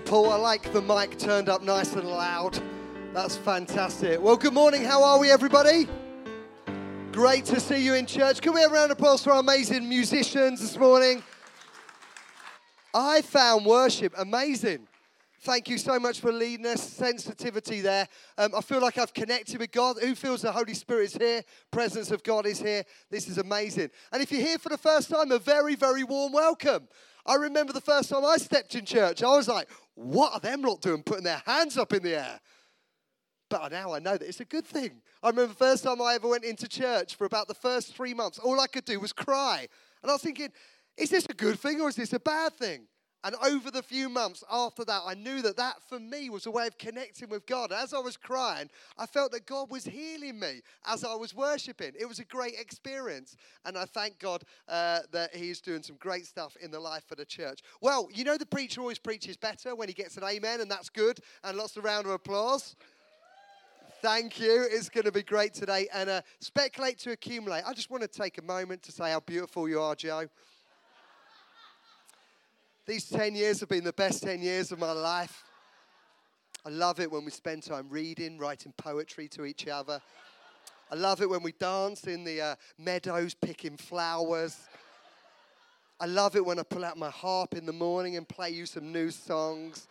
Paul, I like the mic turned up nice and loud. That's fantastic. Well, good morning. How are we, everybody? Great to see you in church. Can we have a round of applause for our amazing musicians this morning? I found worship amazing. Thank you so much for leading us. Sensitivity there. Um, I feel like I've connected with God. Who feels the Holy Spirit is here? Presence of God is here. This is amazing. And if you're here for the first time, a very, very warm welcome. I remember the first time I stepped in church, I was like, what are them lot doing putting their hands up in the air? But now I know that it's a good thing. I remember the first time I ever went into church for about the first three months, all I could do was cry. And I was thinking, is this a good thing or is this a bad thing? And over the few months after that, I knew that that for me was a way of connecting with God. As I was crying, I felt that God was healing me as I was worshiping. It was a great experience. And I thank God uh, that He's doing some great stuff in the life of the church. Well, you know, the preacher always preaches better when he gets an amen, and that's good. And lots of round of applause. Thank you. It's going to be great today. And uh, speculate to accumulate. I just want to take a moment to say how beautiful you are, Joe. These 10 years have been the best 10 years of my life. I love it when we spend time reading, writing poetry to each other. I love it when we dance in the uh, meadows picking flowers. I love it when I pull out my harp in the morning and play you some new songs.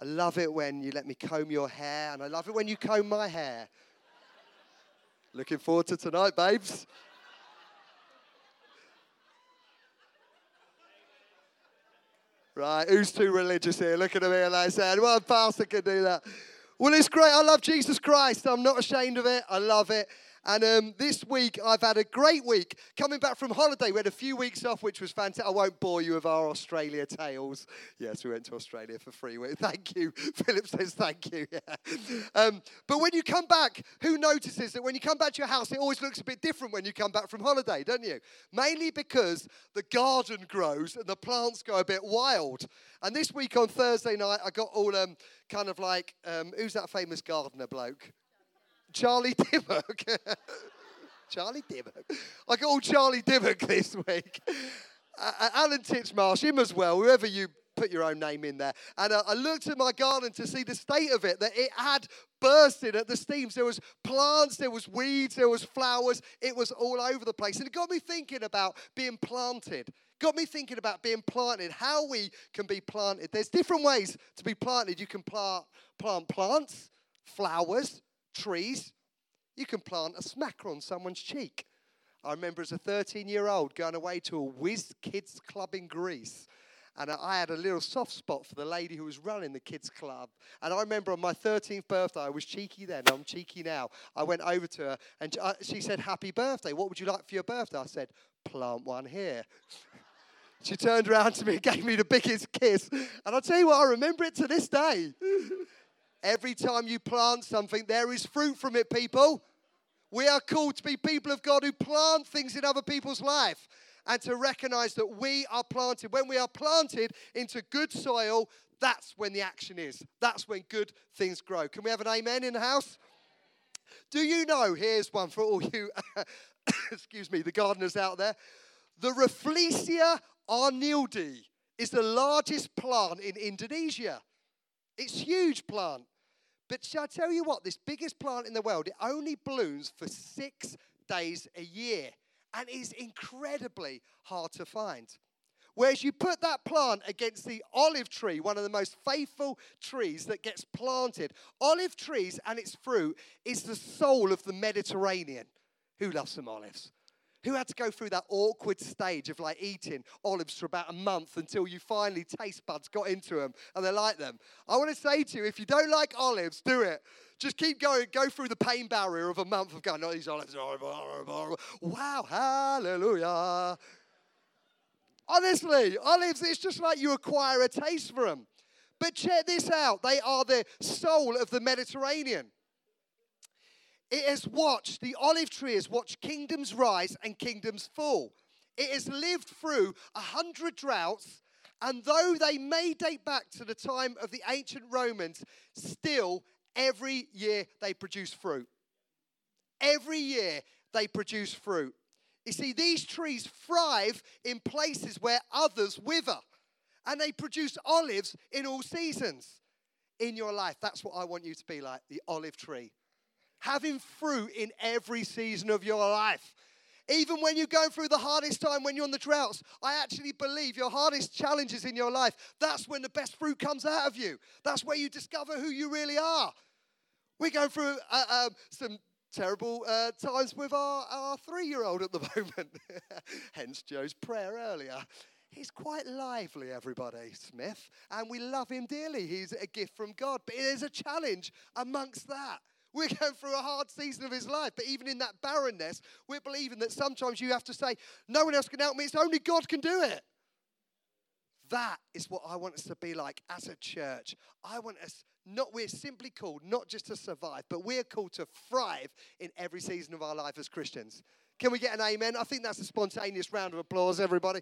I love it when you let me comb your hair, and I love it when you comb my hair. Looking forward to tonight, babes. Right, who's too religious here? Looking at me and I said, well, a pastor can do that. Well, it's great. I love Jesus Christ. I'm not ashamed of it. I love it. And um, this week, I've had a great week. Coming back from holiday, we had a few weeks off, which was fantastic. I won't bore you with our Australia tales. Yes, we went to Australia for free. Thank you. Philip says thank you. Yeah. Um, but when you come back, who notices that when you come back to your house, it always looks a bit different when you come back from holiday, don't you? Mainly because the garden grows and the plants go a bit wild. And this week on Thursday night, I got all um, kind of like, um, who's that famous gardener bloke? Charlie Dimmock. Charlie Dimmock. I got all Charlie Dimmock this week. Uh, Alan Titchmarsh, him as well, whoever you put your own name in there. And uh, I looked at my garden to see the state of it, that it had bursted at the seams. There was plants, there was weeds, there was flowers. It was all over the place. And it got me thinking about being planted. Got me thinking about being planted, how we can be planted. There's different ways to be planted. You can plant, plant plants, flowers, trees, you can plant a smacker on someone's cheek. I remember as a 13 year old going away to a whiz kids club in Greece. And I had a little soft spot for the lady who was running the kids' club. And I remember on my 13th birthday, I was cheeky then, I'm cheeky now. I went over to her and uh, she said, Happy birthday. What would you like for your birthday? I said, Plant one here. she turned around to me and gave me the biggest kiss. And I'll tell you what, I remember it to this day. Every time you plant something, there is fruit from it, people. We are called to be people of God who plant things in other people's life and to recognize that we are planted. When we are planted into good soil, that's when the action is. That's when good things grow. Can we have an amen in the house? Do you know? Here's one for all you, excuse me, the gardeners out there. The Rafflesia arnoldii is the largest plant in Indonesia. It's huge plant. But shall I tell you what? This biggest plant in the world, it only blooms for six days a year and is incredibly hard to find. Whereas you put that plant against the olive tree, one of the most faithful trees that gets planted. Olive trees and its fruit is the soul of the Mediterranean. Who loves some olives? Who had to go through that awkward stage of like eating olives for about a month until you finally taste buds got into them and they like them? I want to say to you, if you don't like olives, do it. Just keep going. Go through the pain barrier of a month of going, oh, these olives. Wow, hallelujah. Honestly, olives, it's just like you acquire a taste for them. But check this out they are the soul of the Mediterranean. It has watched, the olive tree has watched kingdoms rise and kingdoms fall. It has lived through a hundred droughts, and though they may date back to the time of the ancient Romans, still every year they produce fruit. Every year they produce fruit. You see, these trees thrive in places where others wither. and they produce olives in all seasons. In your life, that's what I want you to be like the olive tree. Having fruit in every season of your life. Even when you're going through the hardest time, when you're on the droughts, I actually believe your hardest challenges in your life, that's when the best fruit comes out of you. That's where you discover who you really are. We're going through uh, uh, some terrible uh, times with our, our three year old at the moment. Hence Joe's prayer earlier. He's quite lively, everybody, Smith, and we love him dearly. He's a gift from God, but there's a challenge amongst that. We're going through a hard season of his life, but even in that barrenness, we're believing that sometimes you have to say, No one else can help me, it's only God can do it. That is what I want us to be like as a church. I want us not we're simply called not just to survive, but we're called to thrive in every season of our life as Christians. Can we get an amen? I think that's a spontaneous round of applause, everybody.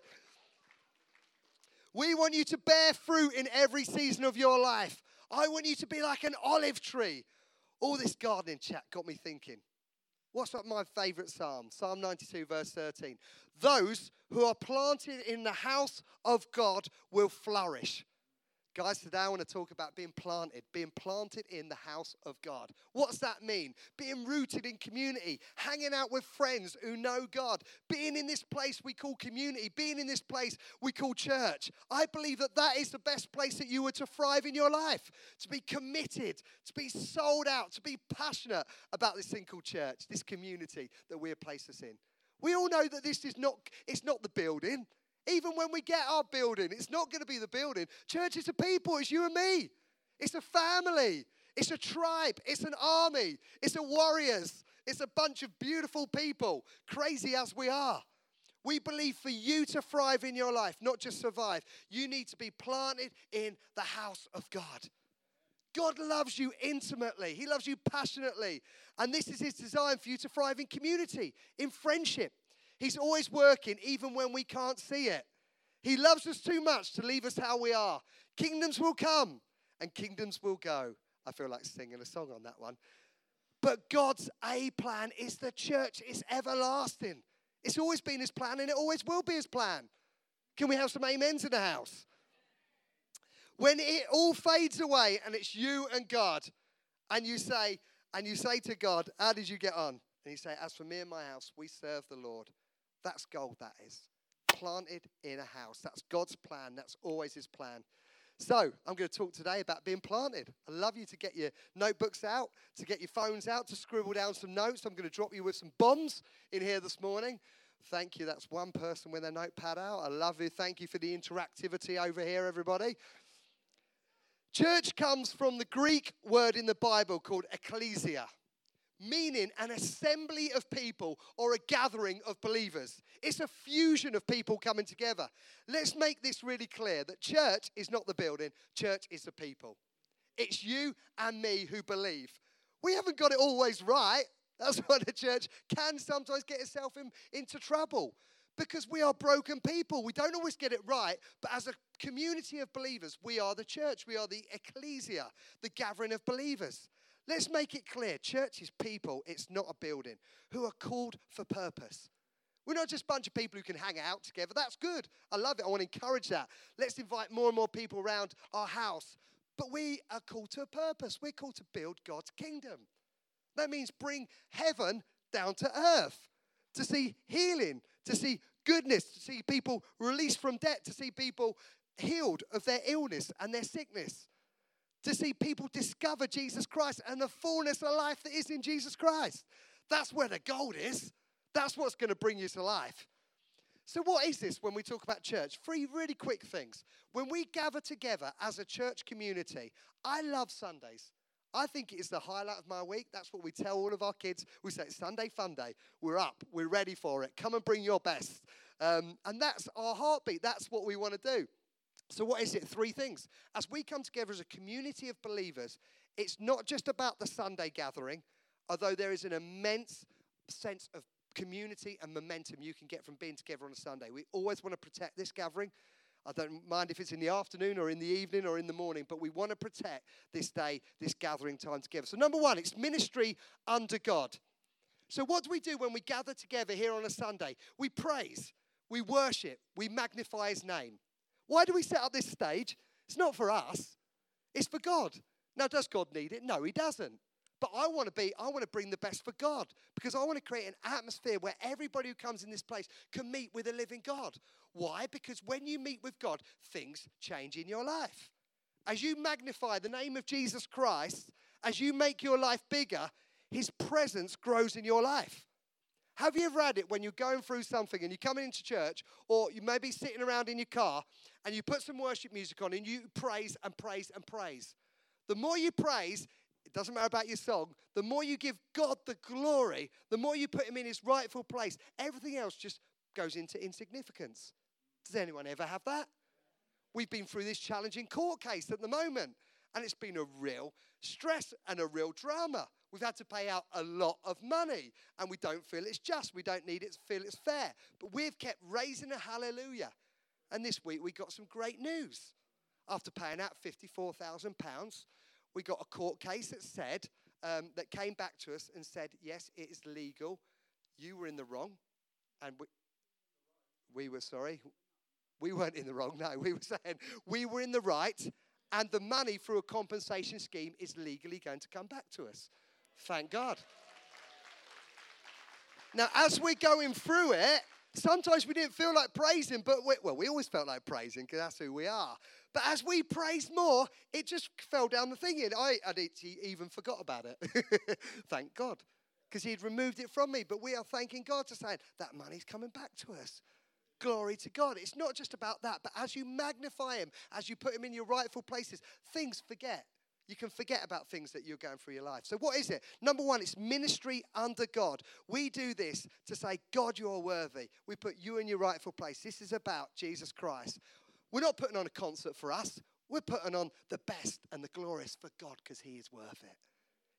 We want you to bear fruit in every season of your life. I want you to be like an olive tree. All this gardening chat got me thinking. What's up my favorite psalm? Psalm 92, verse 13. Those who are planted in the house of God will flourish. Guys, today I want to talk about being planted, being planted in the house of God. What's that mean? Being rooted in community, hanging out with friends who know God, being in this place we call community, being in this place we call church. I believe that that is the best place that you were to thrive in your life, to be committed, to be sold out, to be passionate about this thing called church, this community that we're placed us in. We all know that this is not, it's not the building. Even when we get our building, it's not going to be the building. Church is a people, it's you and me. It's a family, it's a tribe, it's an army, it's a warriors, it's a bunch of beautiful people, crazy as we are. We believe for you to thrive in your life, not just survive, you need to be planted in the house of God. God loves you intimately. He loves you passionately. And this is His design for you to thrive in community, in friendship, He's always working, even when we can't see it. He loves us too much to leave us how we are. Kingdoms will come and kingdoms will go. I feel like singing a song on that one. But God's A plan is the church, it's everlasting. It's always been His plan and it always will be His plan. Can we have some amens in the house? When it all fades away and it's you and God, and you say, and you say to God, How did you get on? And you say, As for me and my house, we serve the Lord. That's gold, that is. Planted in a house. That's God's plan. That's always His plan. So, I'm going to talk today about being planted. I love you to get your notebooks out, to get your phones out, to scribble down some notes. I'm going to drop you with some bombs in here this morning. Thank you. That's one person with their notepad out. I love you. Thank you for the interactivity over here, everybody. Church comes from the Greek word in the Bible called ecclesia meaning an assembly of people or a gathering of believers. It's a fusion of people coming together. Let's make this really clear that church is not the building, church is the people. It's you and me who believe. We haven't got it always right. That's why the church can sometimes get itself in, into trouble because we are broken people. We don't always get it right, but as a community of believers, we are the church. We are the ecclesia, the gathering of believers. Let's make it clear church is people, it's not a building, who are called for purpose. We're not just a bunch of people who can hang out together. That's good. I love it. I want to encourage that. Let's invite more and more people around our house. But we are called to a purpose. We're called to build God's kingdom. That means bring heaven down to earth, to see healing, to see goodness, to see people released from debt, to see people healed of their illness and their sickness to see people discover Jesus Christ and the fullness of life that is in Jesus Christ. That's where the gold is. That's what's going to bring you to life. So, what is this when we talk about church? Three really quick things. When we gather together as a church community, I love Sundays. I think it is the highlight of my week. That's what we tell all of our kids. We say, Sunday fun day. We're up. We're ready for it. Come and bring your best. Um, and that's our heartbeat. That's what we want to do. So, what is it? Three things. As we come together as a community of believers, it's not just about the Sunday gathering, although there is an immense sense of community and momentum you can get from being together on a Sunday. We always want to protect this gathering. I don't mind if it's in the afternoon or in the evening or in the morning, but we want to protect this day, this gathering time together. So, number one, it's ministry under God. So, what do we do when we gather together here on a Sunday? We praise, we worship, we magnify His name. Why do we set up this stage? It's not for us, it's for God. Now, does God need it? No, He doesn't. But I want to be, I want to bring the best for God because I want to create an atmosphere where everybody who comes in this place can meet with a living God. Why? Because when you meet with God, things change in your life. As you magnify the name of Jesus Christ, as you make your life bigger, His presence grows in your life. Have you ever had it when you're going through something and you're coming into church, or you may be sitting around in your car and you put some worship music on and you praise and praise and praise? The more you praise, it doesn't matter about your song, the more you give God the glory, the more you put Him in His rightful place, everything else just goes into insignificance. Does anyone ever have that? We've been through this challenging court case at the moment, and it's been a real stress and a real drama. We've had to pay out a lot of money, and we don't feel it's just. We don't need it to feel it's fair. But we've kept raising a hallelujah. And this week we got some great news. After paying out £54,000, we got a court case that said, um, that came back to us and said, yes, it is legal. You were in the wrong. And we, we were sorry. We weren't in the wrong, no. We were saying we were in the right, and the money through a compensation scheme is legally going to come back to us. Thank God. Now, as we're going through it, sometimes we didn't feel like praising, but we, well, we always felt like praising because that's who we are. But as we praised more, it just fell down the thing. And I had even forgot about it. Thank God. Because he'd removed it from me. But we are thanking God to saying that money's coming back to us. Glory to God. It's not just about that, but as you magnify him, as you put him in your rightful places, things forget. You can forget about things that you're going through your life. So, what is it? Number one, it's ministry under God. We do this to say, God, you are worthy. We put you in your rightful place. This is about Jesus Christ. We're not putting on a concert for us. We're putting on the best and the glorious for God because He is worth it.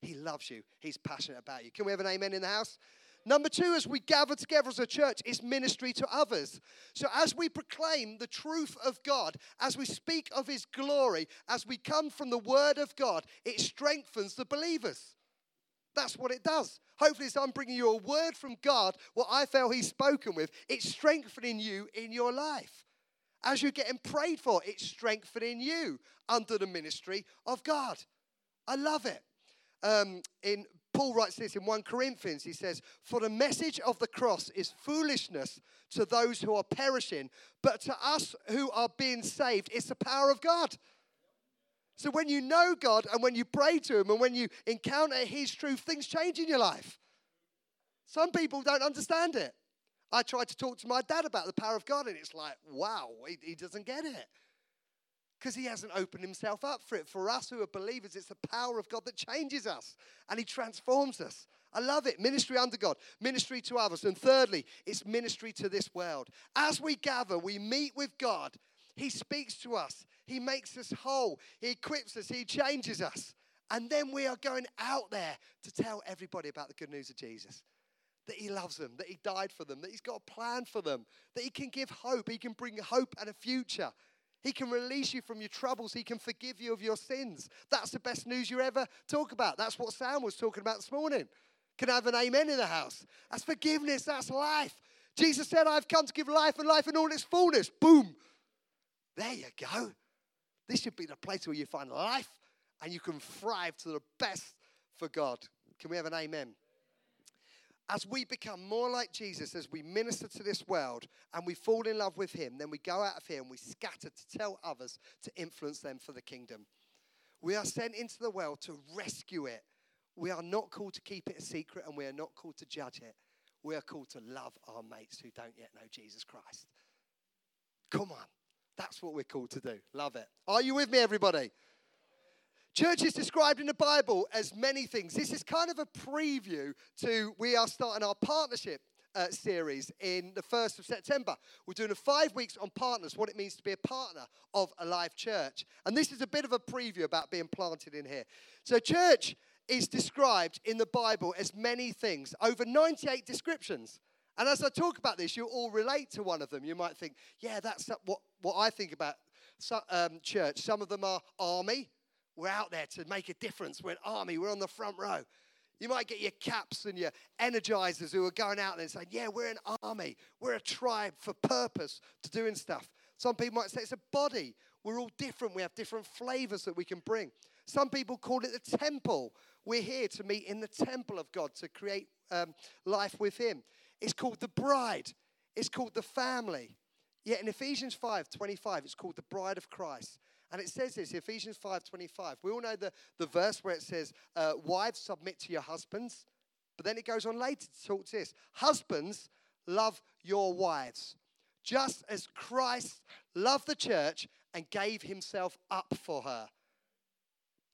He loves you. He's passionate about you. Can we have an amen in the house? Number two, as we gather together as a church, is ministry to others. So, as we proclaim the truth of God, as we speak of His glory, as we come from the Word of God, it strengthens the believers. That's what it does. Hopefully, as I'm bringing you a word from God, what I feel He's spoken with, it's strengthening you in your life. As you're getting prayed for, it's strengthening you under the ministry of God. I love it. Um, in Paul writes this in 1 Corinthians. He says, For the message of the cross is foolishness to those who are perishing, but to us who are being saved, it's the power of God. So when you know God and when you pray to Him and when you encounter His truth, things change in your life. Some people don't understand it. I tried to talk to my dad about the power of God, and it's like, wow, he, he doesn't get it. Because he hasn't opened himself up for it. For us who are believers, it's the power of God that changes us and he transforms us. I love it. Ministry under God, ministry to others. And thirdly, it's ministry to this world. As we gather, we meet with God. He speaks to us, He makes us whole, He equips us, He changes us. And then we are going out there to tell everybody about the good news of Jesus that He loves them, that He died for them, that He's got a plan for them, that He can give hope, He can bring hope and a future. He can release you from your troubles. He can forgive you of your sins. That's the best news you ever talk about. That's what Sam was talking about this morning. Can I have an amen in the house? That's forgiveness. That's life. Jesus said, I've come to give life and life in all its fullness. Boom. There you go. This should be the place where you find life and you can thrive to the best for God. Can we have an amen? As we become more like Jesus, as we minister to this world and we fall in love with Him, then we go out of here and we scatter to tell others to influence them for the kingdom. We are sent into the world to rescue it. We are not called to keep it a secret and we are not called to judge it. We are called to love our mates who don't yet know Jesus Christ. Come on. That's what we're called to do. Love it. Are you with me, everybody? Church is described in the Bible as many things. This is kind of a preview to we are starting our partnership uh, series in the 1st of September. We're doing a five weeks on partners, what it means to be a partner of a live church. And this is a bit of a preview about being planted in here. So, church is described in the Bible as many things, over 98 descriptions. And as I talk about this, you'll all relate to one of them. You might think, yeah, that's what, what I think about um, church. Some of them are army, we're out there to make a difference. We're an army, we're on the front row. You might get your caps and your energizers who are going out there and saying, Yeah, we're an army. We're a tribe for purpose to doing stuff. Some people might say it's a body. We're all different. We have different flavors that we can bring. Some people call it the temple. We're here to meet in the temple of God to create um, life with Him. It's called the bride. It's called the family. Yet in Ephesians 5 25, it's called the bride of Christ. And it says this, Ephesians 5 25. We all know the, the verse where it says, uh, Wives, submit to your husbands. But then it goes on later to talk to this Husbands, love your wives, just as Christ loved the church and gave himself up for her.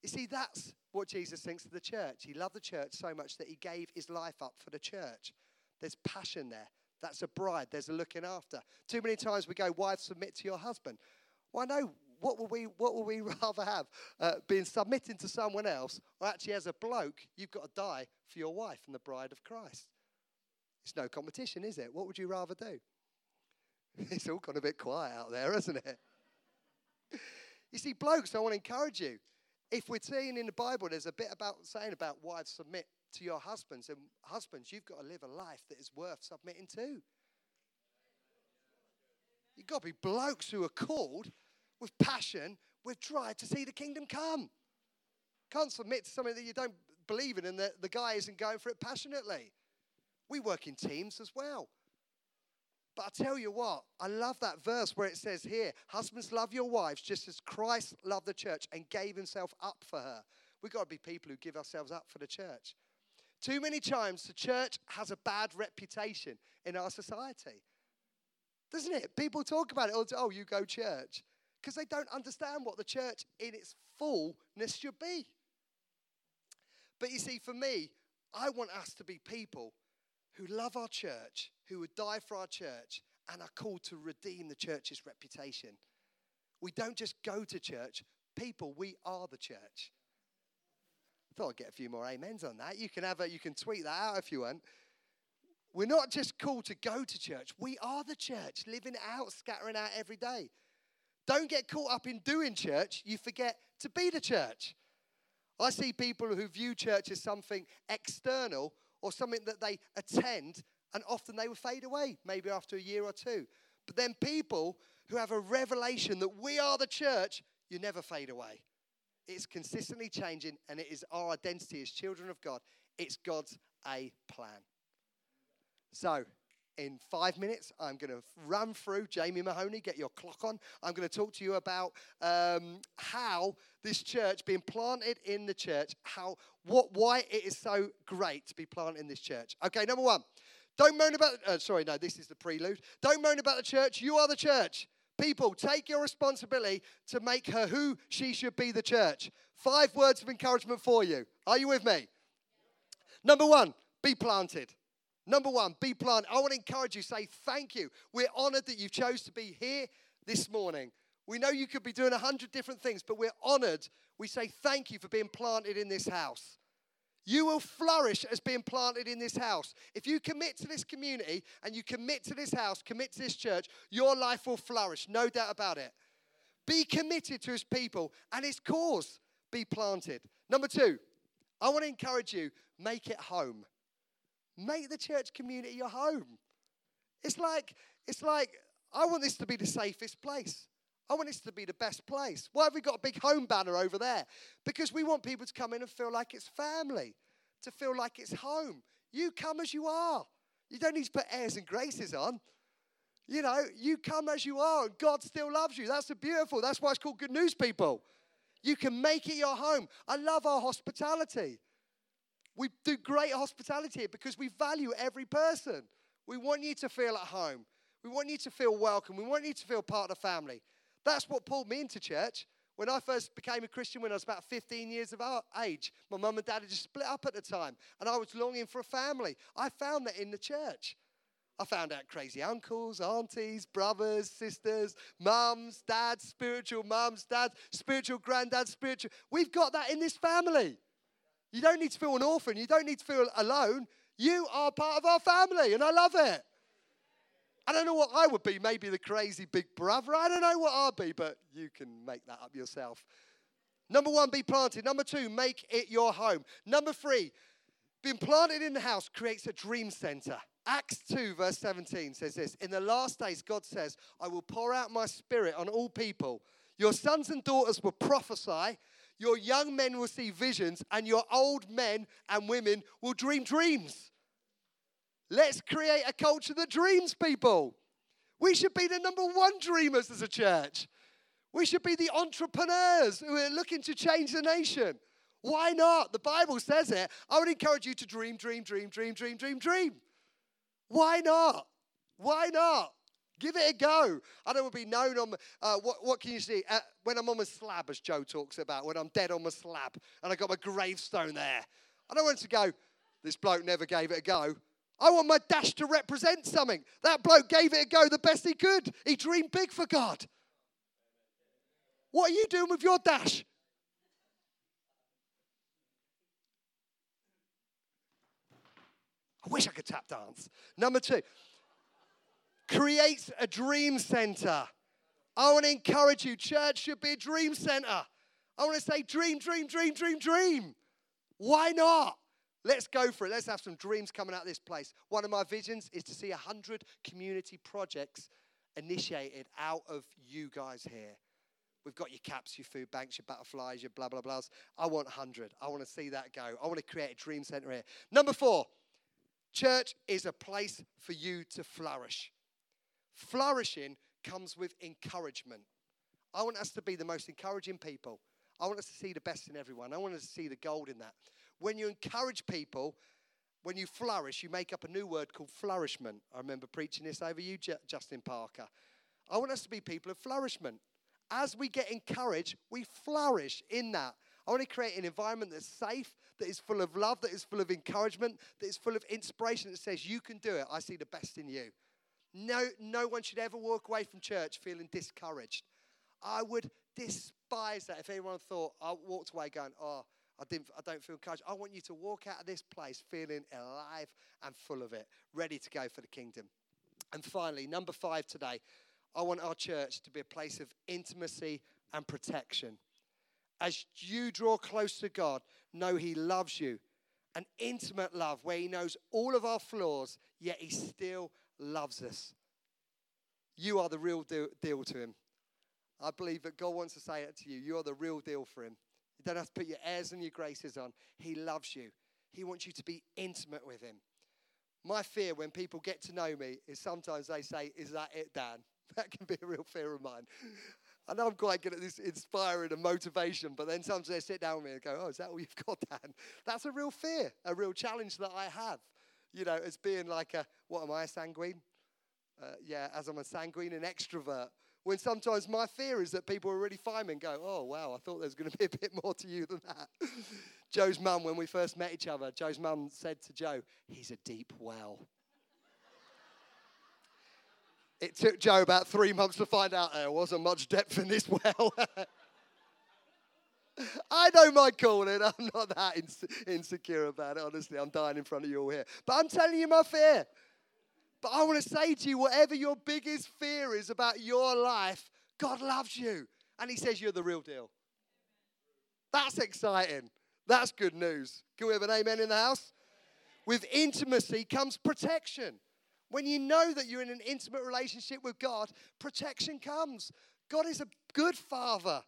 You see, that's what Jesus thinks of the church. He loved the church so much that he gave his life up for the church. There's passion there. That's a bride. There's a looking after. Too many times we go, wives, submit to your husband. Well, no, what will we, what will we rather have? Uh, being submitting to someone else, or actually, as a bloke, you've got to die for your wife and the bride of Christ. It's no competition, is it? What would you rather do? It's all gone a bit quiet out there, hasn't it? You see, blokes, I want to encourage you. If we're seeing in the Bible, there's a bit about saying about wives submit to your husbands, and husbands, you've got to live a life that is worth submitting to. You've got to be blokes who are called with passion, with drive to see the kingdom come. Can't submit to something that you don't believe in and the, the guy isn't going for it passionately. We work in teams as well. But I tell you what, I love that verse where it says here, Husbands, love your wives just as Christ loved the church and gave himself up for her. We've got to be people who give ourselves up for the church. Too many times, the church has a bad reputation in our society. Doesn't it? People talk about it oh, you go church. Because they don't understand what the church in its fullness should be. But you see, for me, I want us to be people who love our church, who would die for our church, and are called to redeem the church's reputation. We don't just go to church, people, we are the church. I Thought I'd get a few more amens on that. You can have a, you can tweet that out if you want. We're not just called to go to church. We are the church, living out, scattering out every day. Don't get caught up in doing church. You forget to be the church. I see people who view church as something external or something that they attend, and often they will fade away, maybe after a year or two. But then people who have a revelation that we are the church, you never fade away. It's consistently changing, and it is our identity as children of God. It's God's A plan. So, in five minutes, I'm going to run through Jamie Mahoney, get your clock on. I'm going to talk to you about um, how this church, being planted in the church, how what why it is so great to be planted in this church. Okay, number one, don't moan about. Uh, sorry, no, this is the prelude. Don't moan about the church. You are the church. People, take your responsibility to make her who she should be. The church. Five words of encouragement for you. Are you with me? Number one, be planted. Number one, be planted. I want to encourage you, say thank you. We're honored that you chose to be here this morning. We know you could be doing a hundred different things, but we're honored. We say thank you for being planted in this house. You will flourish as being planted in this house. If you commit to this community and you commit to this house, commit to this church, your life will flourish, no doubt about it. Be committed to his people and his cause. Be planted. Number two, I want to encourage you make it home. Make the church community your home. It's like, it's like, I want this to be the safest place. I want this to be the best place. Why have we got a big home banner over there? Because we want people to come in and feel like it's family, to feel like it's home. You come as you are. You don't need to put airs and graces on. You know, you come as you are, and God still loves you. That's the beautiful. That's why it's called good news, people. You can make it your home. I love our hospitality. We do great hospitality here because we value every person. We want you to feel at home. We want you to feel welcome. We want you to feel part of the family. That's what pulled me into church. When I first became a Christian when I was about 15 years of age, my mum and dad had just split up at the time, and I was longing for a family. I found that in the church. I found out crazy uncles, aunties, brothers, sisters, mums, dads, spiritual mums, dads, spiritual granddads, spiritual. We've got that in this family. You don't need to feel an orphan. You don't need to feel alone. You are part of our family, and I love it. I don't know what I would be, maybe the crazy big brother. I don't know what I'd be, but you can make that up yourself. Number one, be planted. Number two, make it your home. Number three, being planted in the house creates a dream center. Acts 2, verse 17 says this In the last days, God says, I will pour out my spirit on all people. Your sons and daughters will prophesy, your young men will see visions, and your old men and women will dream dreams. Let's create a culture that dreams, people. We should be the number one dreamers as a church. We should be the entrepreneurs who are looking to change the nation. Why not? The Bible says it. I would encourage you to dream, dream, dream, dream, dream, dream, dream. Why not? Why not? Give it a go. I don't want to be known on, uh, what, what can you see? Uh, when I'm on my slab, as Joe talks about, when I'm dead on my slab and I got my gravestone there. I don't want to go, this bloke never gave it a go. I want my dash to represent something. That bloke gave it a go the best he could. He dreamed big for God. What are you doing with your dash? I wish I could tap dance. Number two, creates a dream center. I want to encourage you, church should be a dream center. I want to say, dream, dream, dream, dream, dream. Why not? Let's go for it. Let's have some dreams coming out of this place. One of my visions is to see 100 community projects initiated out of you guys here. We've got your caps, your food banks, your butterflies, your blah, blah, blahs. I want 100. I want to see that go. I want to create a dream center here. Number four, Church is a place for you to flourish. Flourishing comes with encouragement. I want us to be the most encouraging people. I want us to see the best in everyone. I want us to see the gold in that. When you encourage people, when you flourish, you make up a new word called flourishment. I remember preaching this over you, Justin Parker. I want us to be people of flourishment. As we get encouraged, we flourish in that. I want to create an environment that's safe, that is full of love, that is full of encouragement, that is full of inspiration, that says, You can do it. I see the best in you. No, no one should ever walk away from church feeling discouraged. I would despise that if anyone thought I walked away going, Oh, I, didn't, I don't feel encouraged. I want you to walk out of this place feeling alive and full of it, ready to go for the kingdom. And finally, number five today, I want our church to be a place of intimacy and protection. As you draw close to God, know He loves you. An intimate love where He knows all of our flaws, yet He still loves us. You are the real deal, deal to Him. I believe that God wants to say it to you. You are the real deal for Him. You don't have to put your airs and your graces on. He loves you. He wants you to be intimate with Him. My fear when people get to know me is sometimes they say, Is that it, Dan? That can be a real fear of mine. I know I'm quite good at this inspiring and motivation, but then sometimes they sit down with me and go, Oh, is that all you've got, Dan? That's a real fear, a real challenge that I have. You know, as being like a, what am I, a sanguine? Uh, yeah, as I'm a sanguine and extrovert. When sometimes my fear is that people are really find me and go, Oh, wow, I thought there was going to be a bit more to you than that. Joe's mum, when we first met each other, Joe's mum said to Joe, He's a deep well. It took Joe about three months to find out there wasn't much depth in this well. I know my calling. I'm not that insecure about it, honestly. I'm dying in front of you all here. But I'm telling you my fear. But I want to say to you, whatever your biggest fear is about your life, God loves you. And He says you're the real deal. That's exciting. That's good news. Can we have an amen in the house? With intimacy comes protection. When you know that you're in an intimate relationship with God, protection comes. God is a good father.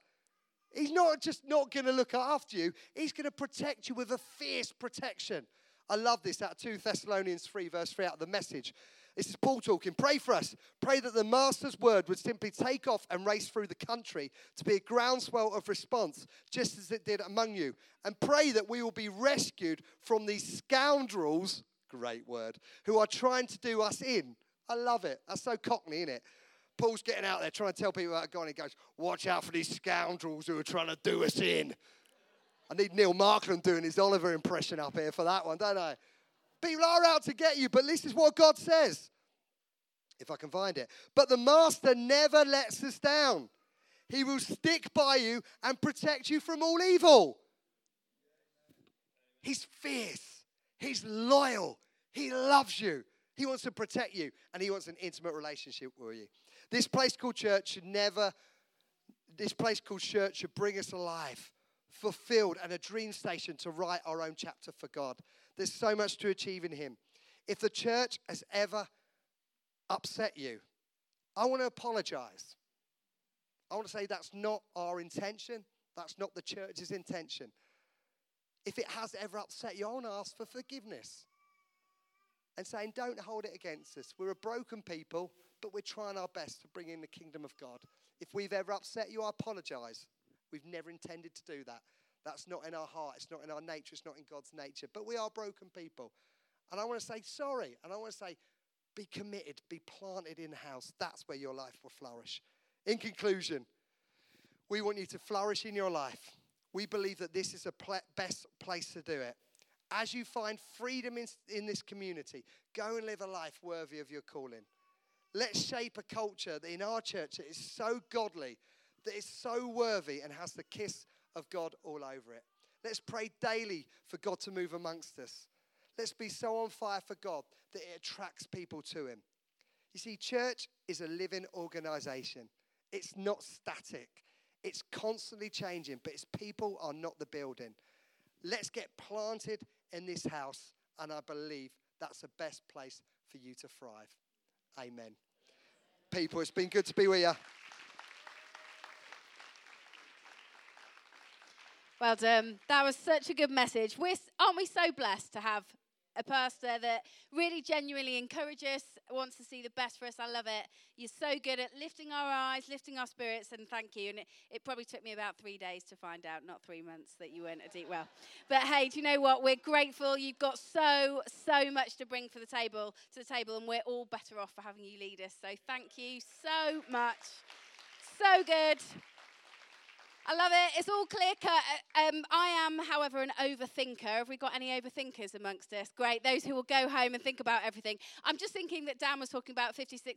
He's not just not going to look after you, He's going to protect you with a fierce protection. I love this out of 2 Thessalonians 3, verse 3 out of the message. This is Paul talking. Pray for us. Pray that the Master's word would simply take off and race through the country to be a groundswell of response, just as it did among you. And pray that we will be rescued from these scoundrels great word, who are trying to do us in. I love it. That's so cockney, isn't it? Paul's getting out there trying to tell people about God, and he goes, Watch out for these scoundrels who are trying to do us in. I need Neil Markland doing his Oliver impression up here for that one, don't I? People are out to get you, but this is what God says. If I can find it. But the master never lets us down. He will stick by you and protect you from all evil. He's fierce. He's loyal. He loves you. He wants to protect you and he wants an intimate relationship with you. This place called church should never, this place called church should bring us alive, fulfilled, and a dream station to write our own chapter for God. There's so much to achieve in Him. If the church has ever upset you, I want to apologize. I want to say that's not our intention. That's not the church's intention. If it has ever upset you, I want to ask for forgiveness and saying, Don't hold it against us. We're a broken people, but we're trying our best to bring in the kingdom of God. If we've ever upset you, I apologize. We've never intended to do that. That's not in our heart, it's not in our nature, it's not in God's nature. But we are broken people. And I want to say sorry. And I want to say, be committed, be planted in house. That's where your life will flourish. In conclusion, we want you to flourish in your life. We believe that this is the pl- best place to do it. As you find freedom in, in this community, go and live a life worthy of your calling. Let's shape a culture that in our church that is so godly, that is so worthy, and has the kiss of God all over it. Let's pray daily for God to move amongst us. Let's be so on fire for God that it attracts people to Him. You see, church is a living organization, it's not static, it's constantly changing, but its people are not the building. Let's get planted in this house, and I believe that's the best place for you to thrive. Amen. People, it's been good to be with you. Well done. That was such a good message. We're, aren't we so blessed to have a pastor that really genuinely encourages, wants to see the best for us. I love it. You're so good at lifting our eyes, lifting our spirits, and thank you. And it, it probably took me about three days to find out, not three months, that you weren't a deep well. But hey, do you know what? We're grateful. You've got so, so much to bring for the table to the table, and we're all better off for having you lead us. So thank you so much. So good. I love it. It's all clear cut. Uh, um, I am, however, an overthinker. Have we got any overthinkers amongst us? Great. Those who will go home and think about everything. I'm just thinking that Dan was talking about £56,000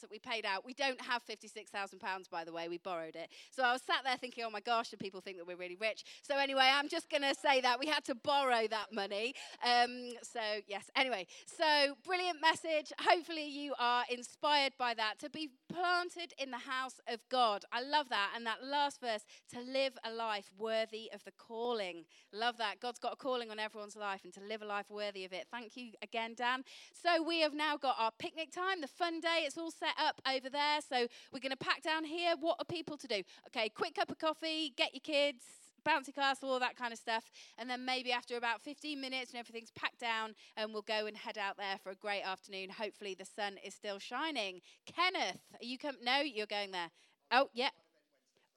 that we paid out. We don't have £56,000, by the way. We borrowed it. So I was sat there thinking, oh my gosh, do people think that we're really rich? So anyway, I'm just going to say that. We had to borrow that money. Um, so, yes. Anyway, so brilliant message. Hopefully, you are inspired by that to be planted in the house of God. I love that. And that last verse to live a life worthy of the calling. Love that. God's got a calling on everyone's life and to live a life worthy of it. Thank you again, Dan. So we have now got our picnic time, the fun day. It's all set up over there. So we're going to pack down here. What are people to do? Okay, quick cup of coffee, get your kids, bouncy castle, all that kind of stuff. And then maybe after about 15 minutes and everything's packed down, and we'll go and head out there for a great afternoon. Hopefully the sun is still shining. Kenneth, are you come? No, you're going there. Oh, yeah.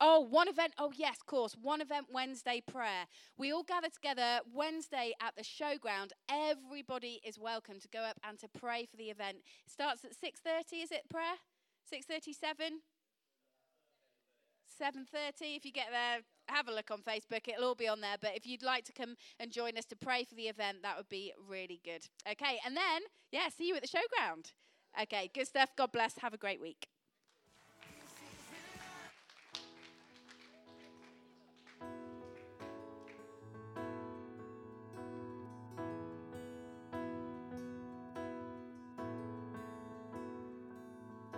Oh, one event. Oh, yes, of course. One event Wednesday prayer. We all gather together Wednesday at the showground. Everybody is welcome to go up and to pray for the event. It starts at 6:30, is it prayer? 6:37? 7:30 if you get there have a look on Facebook it'll all be on there but if you'd like to come and join us to pray for the event that would be really good okay and then yeah see you at the showground okay good stuff god bless have a great week